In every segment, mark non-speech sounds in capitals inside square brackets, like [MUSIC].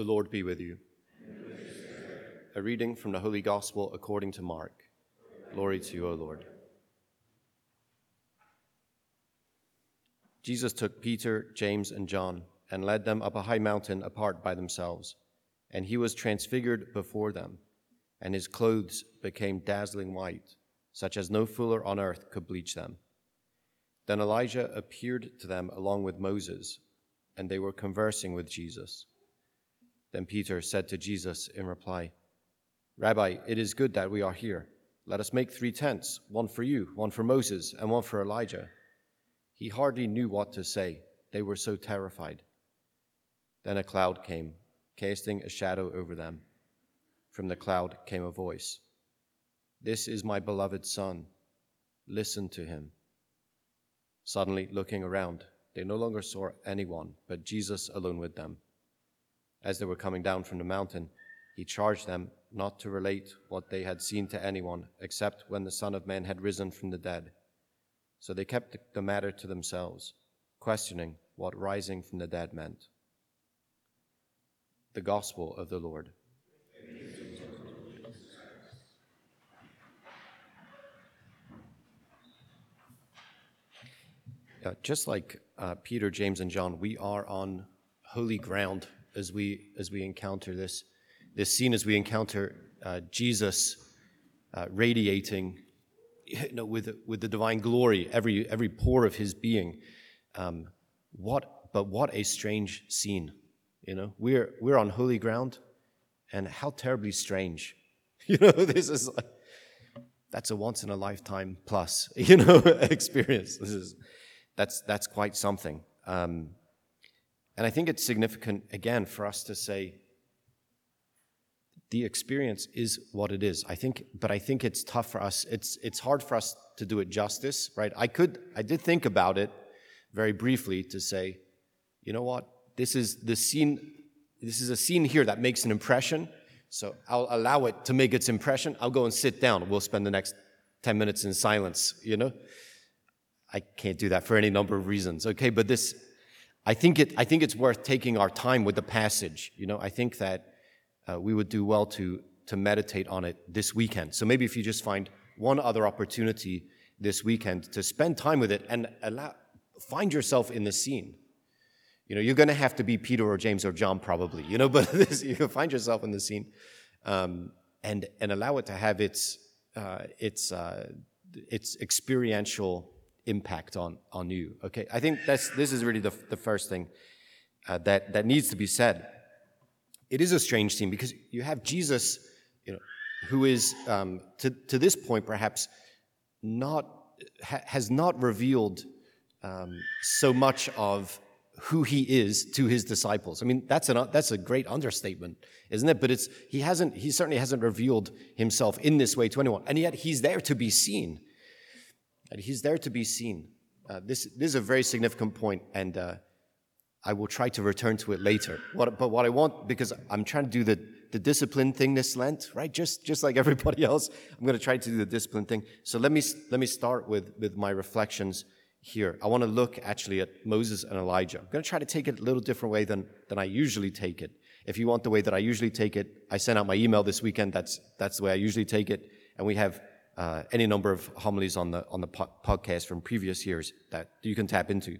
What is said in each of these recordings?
The Lord be with you. A reading from the Holy Gospel according to Mark. Glory to you, O Lord. Jesus took Peter, James, and John and led them up a high mountain apart by themselves. And he was transfigured before them, and his clothes became dazzling white, such as no fuller on earth could bleach them. Then Elijah appeared to them along with Moses, and they were conversing with Jesus. Then Peter said to Jesus in reply, Rabbi, it is good that we are here. Let us make three tents one for you, one for Moses, and one for Elijah. He hardly knew what to say. They were so terrified. Then a cloud came, casting a shadow over them. From the cloud came a voice This is my beloved Son. Listen to him. Suddenly, looking around, they no longer saw anyone but Jesus alone with them. As they were coming down from the mountain, he charged them not to relate what they had seen to anyone except when the Son of Man had risen from the dead. So they kept the matter to themselves, questioning what rising from the dead meant. The Gospel of the Lord. Uh, just like uh, Peter, James, and John, we are on holy ground as we as we encounter this this scene as we encounter uh, Jesus uh, radiating you know, with with the divine glory every every pore of his being. Um, what but what a strange scene, you know. We're we're on holy ground, and how terribly strange, [LAUGHS] you know. This is like, that's a once in a lifetime plus, [LAUGHS] you know, [LAUGHS] experience. This is that's that's quite something. Um, and I think it's significant, again, for us to say the experience is what it is. I think, but I think it's tough for us. It's, it's hard for us to do it justice, right? I could, I did think about it very briefly to say, you know what? This is the scene, this is a scene here that makes an impression. So I'll allow it to make its impression. I'll go and sit down. We'll spend the next 10 minutes in silence, you know? I can't do that for any number of reasons, okay? But this, I think, it, I think it's worth taking our time with the passage. You know, I think that uh, we would do well to, to meditate on it this weekend. So maybe if you just find one other opportunity this weekend to spend time with it and allow, find yourself in the scene. You know, you're going to have to be Peter or James or John probably, you know, [LAUGHS] but this, you find yourself in the scene um, and, and allow it to have its, uh, its, uh, its experiential impact on, on you. Okay, I think that's, this is really the, the first thing uh, that, that needs to be said. It is a strange scene because you have Jesus, you know, who is, um, to, to this point, perhaps not, ha, has not revealed um, so much of who he is to his disciples. I mean, that's, an, that's a great understatement, isn't it? But it's, he hasn't, he certainly hasn't revealed himself in this way to anyone. And yet he's there to be seen. And he's there to be seen. Uh, this, this is a very significant point, and uh, I will try to return to it later. What, but what I want, because I'm trying to do the, the discipline thing this Lent, right? Just, just like everybody [LAUGHS] else, I'm going to try to do the discipline thing. So let me, let me start with, with my reflections here. I want to look actually at Moses and Elijah. I'm going to try to take it a little different way than, than I usually take it. If you want the way that I usually take it, I sent out my email this weekend. That's, that's the way I usually take it. And we have uh, any number of homilies on the on the po- podcast from previous years that you can tap into.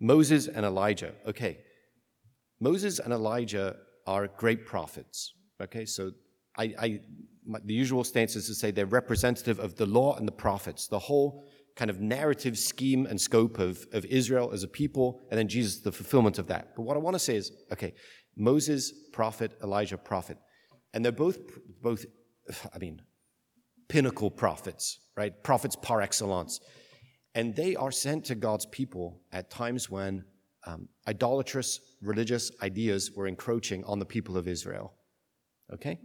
Moses and Elijah. Okay, Moses and Elijah are great prophets. Okay, so I, I my, the usual stance is to say they're representative of the law and the prophets, the whole kind of narrative scheme and scope of, of Israel as a people, and then Jesus, the fulfillment of that. But what I want to say is, okay, Moses, prophet, Elijah, prophet, and they're both both. [SIGHS] I mean, pinnacle prophets, right? Prophets par excellence. And they are sent to God's people at times when um, idolatrous religious ideas were encroaching on the people of Israel. Okay?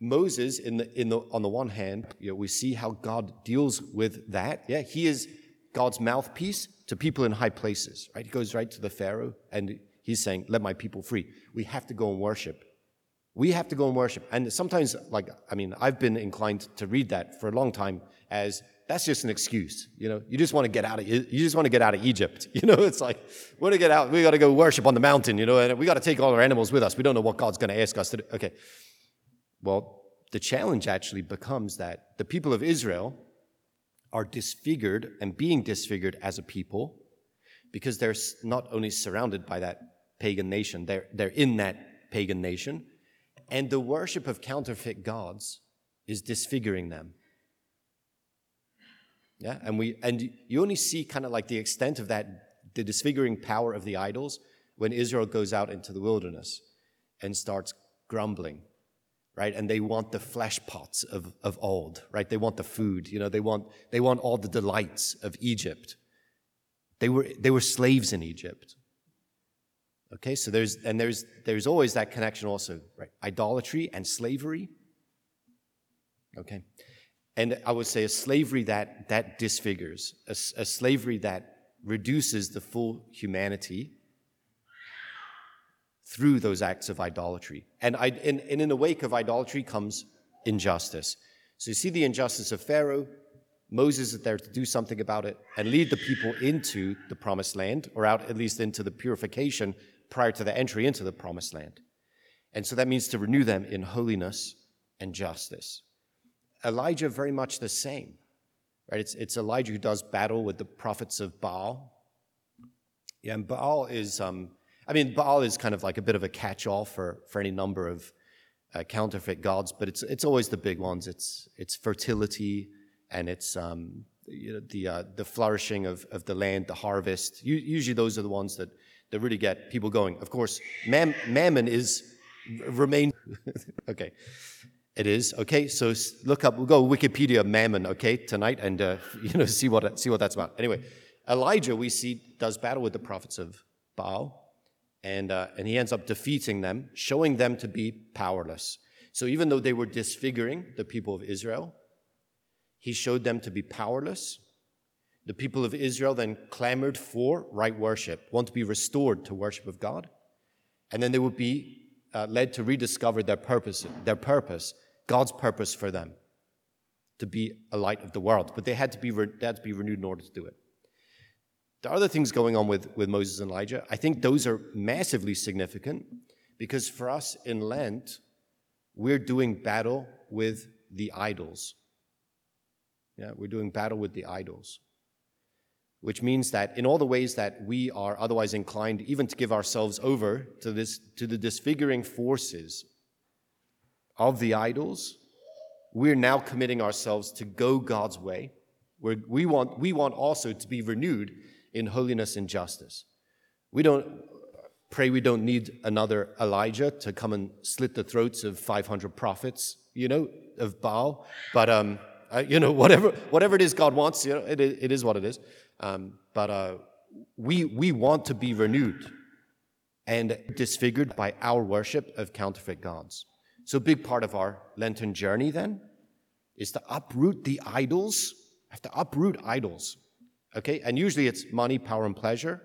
Moses, in the, in the, on the one hand, you know, we see how God deals with that. Yeah, he is God's mouthpiece to people in high places, right? He goes right to the Pharaoh and he's saying, Let my people free. We have to go and worship. We have to go and worship. And sometimes, like, I mean, I've been inclined to read that for a long time as that's just an excuse. You know, you just want to get out of you just want to get out of Egypt. [LAUGHS] You know, it's like we want to get out. We got to go worship on the mountain. You know, and we got to take all our animals with us. We don't know what God's going to ask us to do. Okay, well, the challenge actually becomes that the people of Israel are disfigured and being disfigured as a people because they're not only surrounded by that pagan nation, they're, they're in that pagan nation, and the worship of counterfeit gods is disfiguring them. Yeah, and we and you only see kind of like the extent of that, the disfiguring power of the idols when Israel goes out into the wilderness and starts grumbling, right? And they want the flesh pots of, of old, right? They want the food, you know, they want they want all the delights of Egypt. They were they were slaves in Egypt. Okay, so there's and there's there's always that connection also, right? Idolatry and slavery. Okay and I would say a slavery that, that disfigures, a, a slavery that reduces the full humanity through those acts of idolatry. And, I, and, and in the wake of idolatry comes injustice. So you see the injustice of Pharaoh. Moses is there to do something about it and lead the people into the promised land, or out at least into the purification prior to the entry into the promised land. And so that means to renew them in holiness and justice. Elijah very much the same. Right? It's, it's Elijah who does battle with the prophets of Baal. Yeah, and Baal is, um, I mean, Baal is kind of like a bit of a catch-all for, for any number of uh, counterfeit gods, but it's, it's always the big ones. It's, it's fertility and it's um, you know, the, uh, the flourishing of, of the land, the harvest. usually those are the ones that, that really get people going. Of course, mam- mammon is, remain, [LAUGHS] okay. It is okay. So look up. We'll go Wikipedia Mammon. Okay, tonight, and uh, [LAUGHS] you know see what see what that's about. Anyway, Elijah we see does battle with the prophets of Baal, and uh, and he ends up defeating them, showing them to be powerless. So even though they were disfiguring the people of Israel, he showed them to be powerless. The people of Israel then clamored for right worship, want to be restored to worship of God, and then they would be uh, led to rediscover their purpose, their purpose, God's purpose for them, to be a light of the world. But they had to be, re- had to be renewed in order to do it. Are other things going on with, with Moses and Elijah. I think those are massively significant because for us in Lent, we're doing battle with the idols. Yeah, we're doing battle with the idols which means that in all the ways that we are otherwise inclined even to give ourselves over to, this, to the disfiguring forces of the idols, we're now committing ourselves to go God's way. We're, we, want, we want also to be renewed in holiness and justice. We don't pray we don't need another Elijah to come and slit the throats of 500 prophets, you know, of Baal. But, um, uh, you know, whatever, whatever it is God wants, you know, it, it is what it is. Um, but uh, we, we want to be renewed and disfigured by our worship of counterfeit gods. So, a big part of our Lenten journey then is to uproot the idols. Have to uproot idols. Okay? And usually it's money, power, and pleasure.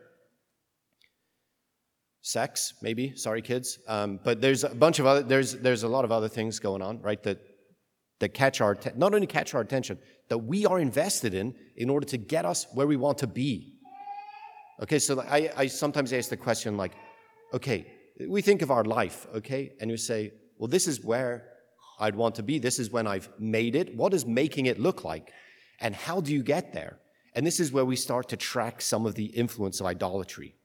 Sex, maybe. Sorry, kids. Um, but there's a bunch of other, there's, there's a lot of other things going on, right? That that catch our not only catch our attention that we are invested in in order to get us where we want to be. Okay so I, I sometimes ask the question like okay we think of our life okay? And you say well this is where i'd want to be. This is when i've made it. What is making it look like? And how do you get there? And this is where we start to track some of the influence of idolatry.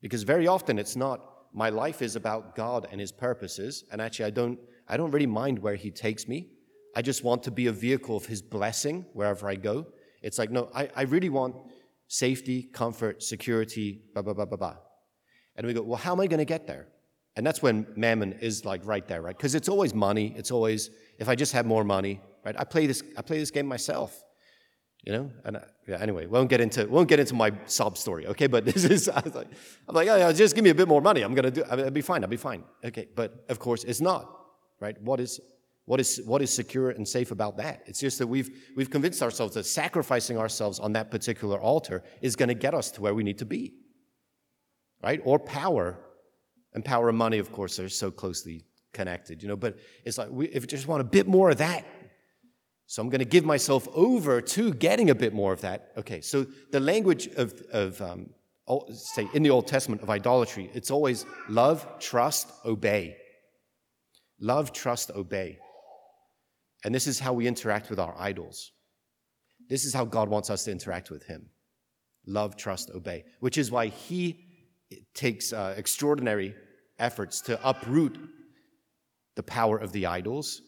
Because very often it's not my life is about god and his purposes and actually i don't i don't really mind where he takes me I just want to be a vehicle of His blessing wherever I go. It's like, no, I, I really want safety, comfort, security, blah, blah, blah, blah, blah. And we go, well, how am I going to get there? And that's when mammon is like right there, right? Because it's always money. It's always, if I just have more money, right? I play this, I play this game myself, you know? And I, yeah, anyway, won't get into, won't get into my sob story, okay? But [LAUGHS] this is, I was like, I'm like, oh, yeah, just give me a bit more money. I'm going to do, I'll be fine. I'll be fine. Okay. But of course, it's not, right? What is, what is, what is secure and safe about that? It's just that we've, we've convinced ourselves that sacrificing ourselves on that particular altar is going to get us to where we need to be. Right? Or power. And power and money, of course, are so closely connected, you know, but it's like we, if we just want a bit more of that, so I'm going to give myself over to getting a bit more of that. Okay, so the language of, of um, say, in the Old Testament of idolatry, it's always love, trust, obey. Love, trust, obey. And this is how we interact with our idols. This is how God wants us to interact with Him love, trust, obey, which is why He takes uh, extraordinary efforts to uproot the power of the idols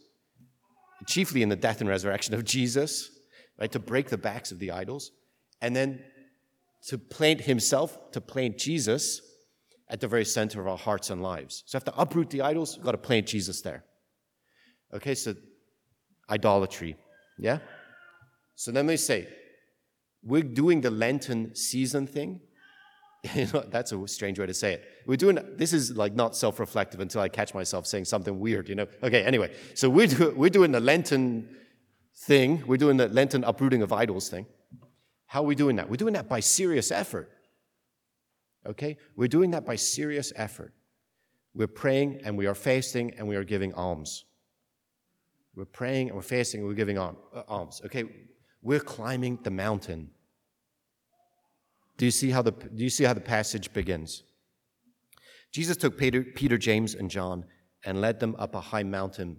chiefly in the death and resurrection of Jesus, right, to break the backs of the idols, and then to plant himself, to plant Jesus at the very center of our hearts and lives. So, to uproot the idols, we've got to plant Jesus there. Okay, so idolatry, yeah? So then they say, we're doing the Lenten season thing, [LAUGHS] that's a strange way to say it. We're doing this is like not self-reflective until I catch myself saying something weird, you know. Okay, anyway, so we're do, we're doing the Lenten thing. We're doing the Lenten uprooting of idols thing. How are we doing that? We're doing that by serious effort. Okay, we're doing that by serious effort. We're praying and we are fasting and we are giving alms. We're praying and we're fasting and we're giving uh, alms. Okay, we're climbing the mountain. Do you see how the, do you see how the passage begins? Jesus took Peter, Peter, James, and John and led them up a high mountain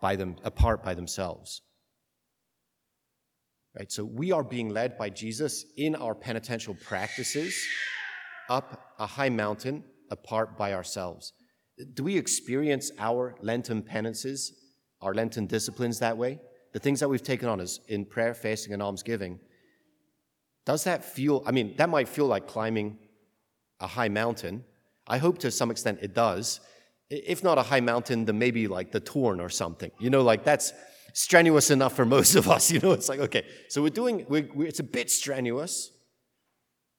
by them, apart by themselves. Right? So we are being led by Jesus in our penitential practices up a high mountain apart by ourselves. Do we experience our Lenten penances, our Lenten disciplines that way? The things that we've taken on is in prayer, fasting, and almsgiving does that feel, I mean, that might feel like climbing a high mountain. I hope to some extent it does. If not a high mountain, then maybe like the Torn or something. You know, like that's strenuous enough for [LAUGHS] most of us. You know, it's like, okay, so we're doing, we're, we're, it's a bit strenuous,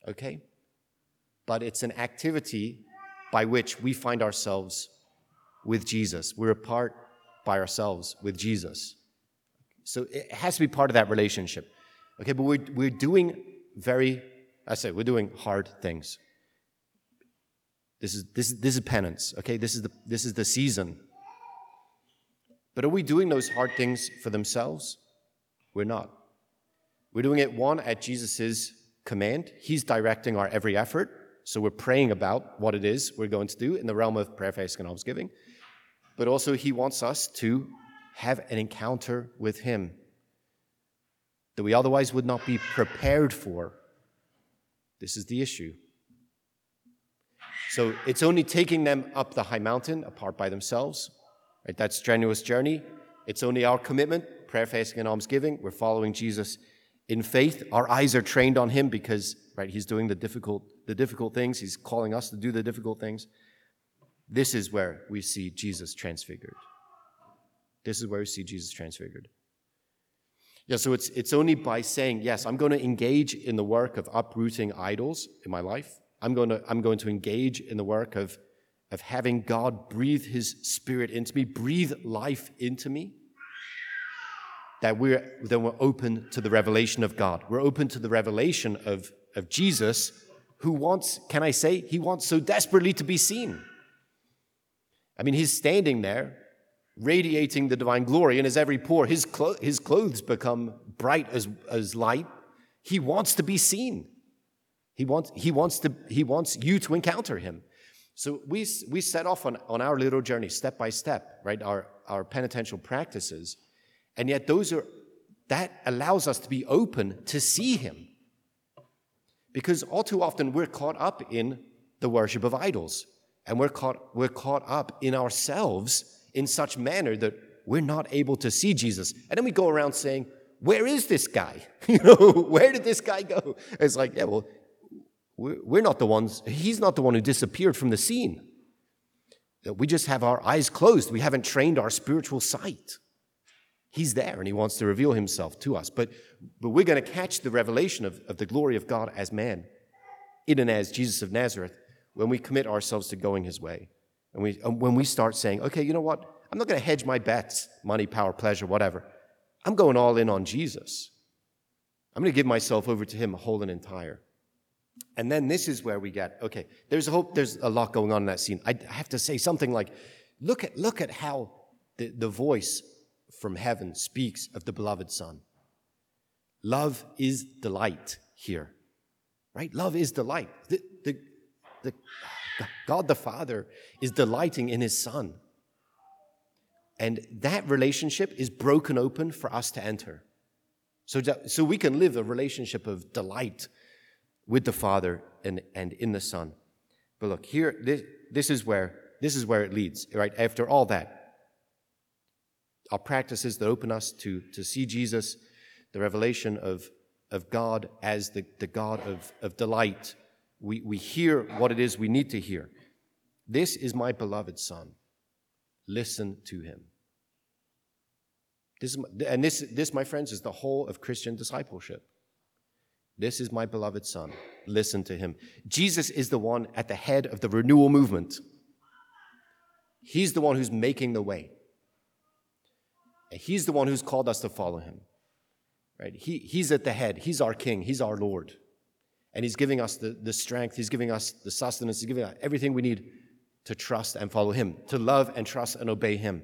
okay? But it's an activity by which we find ourselves with Jesus. We're apart by ourselves with Jesus. So it has to be part of that relationship. Okay, but we're, we're doing very, I say, we're doing hard things. This is, this, is, this is penance, okay? This is, the, this is the season. But are we doing those hard things for themselves? We're not. We're doing it, one, at Jesus' command. He's directing our every effort. So we're praying about what it is we're going to do in the realm of prayer, fasting, and almsgiving. But also, He wants us to have an encounter with Him that we otherwise would not be prepared for. This is the issue. So it's only taking them up the high mountain apart by themselves. Right? That strenuous journey. It's only our commitment, prayer, fasting, and almsgiving. We're following Jesus in faith. Our eyes are trained on him because right, he's doing the difficult, the difficult things. He's calling us to do the difficult things. This is where we see Jesus transfigured. This is where we see Jesus transfigured. Yeah, so it's, it's only by saying, yes, I'm going to engage in the work of uprooting idols in my life. I'm going to, I'm going to engage in the work of, of having God breathe his spirit into me, breathe life into me. That we're, then we're open to the revelation of God. We're open to the revelation of, of Jesus, who wants, can I say, he wants so desperately to be seen. I mean, he's standing there radiating the divine glory, and as every pore, his, clo- his clothes become bright as, as light. He wants to be seen. He wants, he, wants to, he wants you to encounter him. So we, we set off on, on our little journey, step by step, right? Our, our penitential practices. And yet, those are, that allows us to be open to see him. Because all too often we're caught up in the worship of idols, and we're caught, we're caught up in ourselves in such manner that we're not able to see Jesus. And then we go around saying, Where is this guy? [LAUGHS] you know, [LAUGHS] where did this guy go? It's like, yeah, well, we're not the ones, he's not the one who disappeared from the scene. We just have our eyes closed. We haven't trained our spiritual sight. He's there and he wants to reveal himself to us. But, but we're going to catch the revelation of, of the glory of God as man, in and as Jesus of Nazareth, when we commit ourselves to going his way. And, we, and when we start saying, okay, you know what? I'm not going to hedge my bets, money, power, pleasure, whatever. I'm going all in on Jesus. I'm going to give myself over to him whole and entire. And then this is where we get, okay, there's a hope, there's a lot going on in that scene. I have to say something like, Look at, look at how the, the voice from heaven speaks of the beloved Son. Love is delight here, right? Love is delight. The, God the Father is delighting in His Son. And that relationship is broken open for us to enter. So, that, so we can live a relationship of delight with the Father and, and in the Son. But look, here, this, this, is where, this is where it leads, right? After all that, our practices that open us to, to see Jesus, the revelation of, of God as the, the God of, of delight. We, we hear what it is we need to hear. This is my beloved Son. Listen to him. This is, and this, this, my friends, is the whole of Christian discipleship. This is my beloved Son. Listen to him. Jesus is the one at the head of the renewal movement. He's the one who's making the way. And he's the one who's called us to follow him. Right? He, he's at the head. He's our king. He's our Lord. And he's giving us the, the strength. He's giving us the sustenance. He's giving us everything we need to trust and follow him, to love and trust and obey him.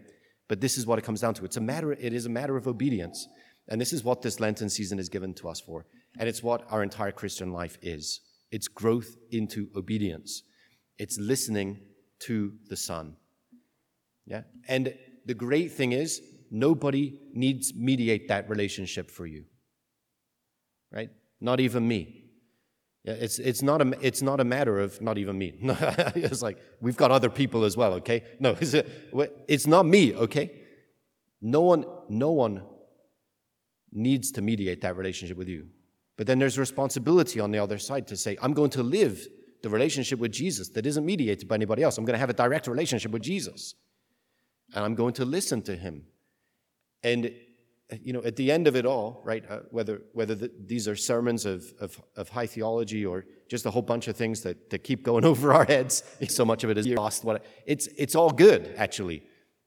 But this is what it comes down to. It's a matter, it is a matter of obedience. And this is what this Lenten season is given to us for. And it's what our entire Christian life is. It's growth into obedience. It's listening to the Son. Yeah. And the great thing is, nobody needs mediate that relationship for you. Right? Not even me. Yeah, it's, it's, not a, it's not a matter of not even me. [LAUGHS] it's like, we've got other people as well, okay? No, [LAUGHS] it's, it's not me, okay? No one, no one needs to mediate that relationship with you. But then there's responsibility on the other side to say, I'm going to live the relationship with Jesus that isn't mediated by anybody else. I'm going to have a direct relationship with Jesus. And I'm going to listen to him. And, you know, at the end of it all, right, uh, whether, whether the, these are sermons of, of, of, high theology or just a whole bunch of things that, that keep going [LAUGHS] over our heads, [LAUGHS] so much of it is lost. What, it's, it's all good, actually,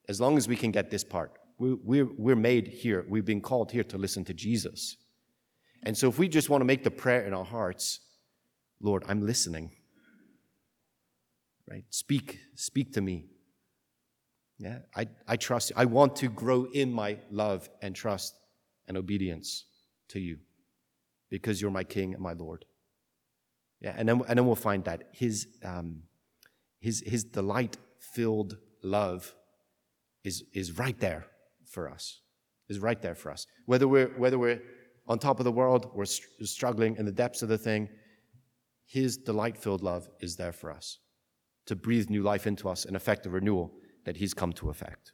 as long as we can get this part. We, we're, we're made here, we've been called here to listen to Jesus. And so if we just want to make the prayer in our hearts, Lord, I'm listening. Right? Speak, speak to me. Yeah, I, I trust you. I want to grow in my love and trust and obedience to you because you're my king and my Lord. Yeah, and then, and then we'll find that his, um, his, his delight filled love is, is right there for us, is right there for us. Whether we're, whether we're on top of the world, we're struggling in the depths of the thing, his delight filled love is there for us to breathe new life into us and effect a renewal that He's come to effect.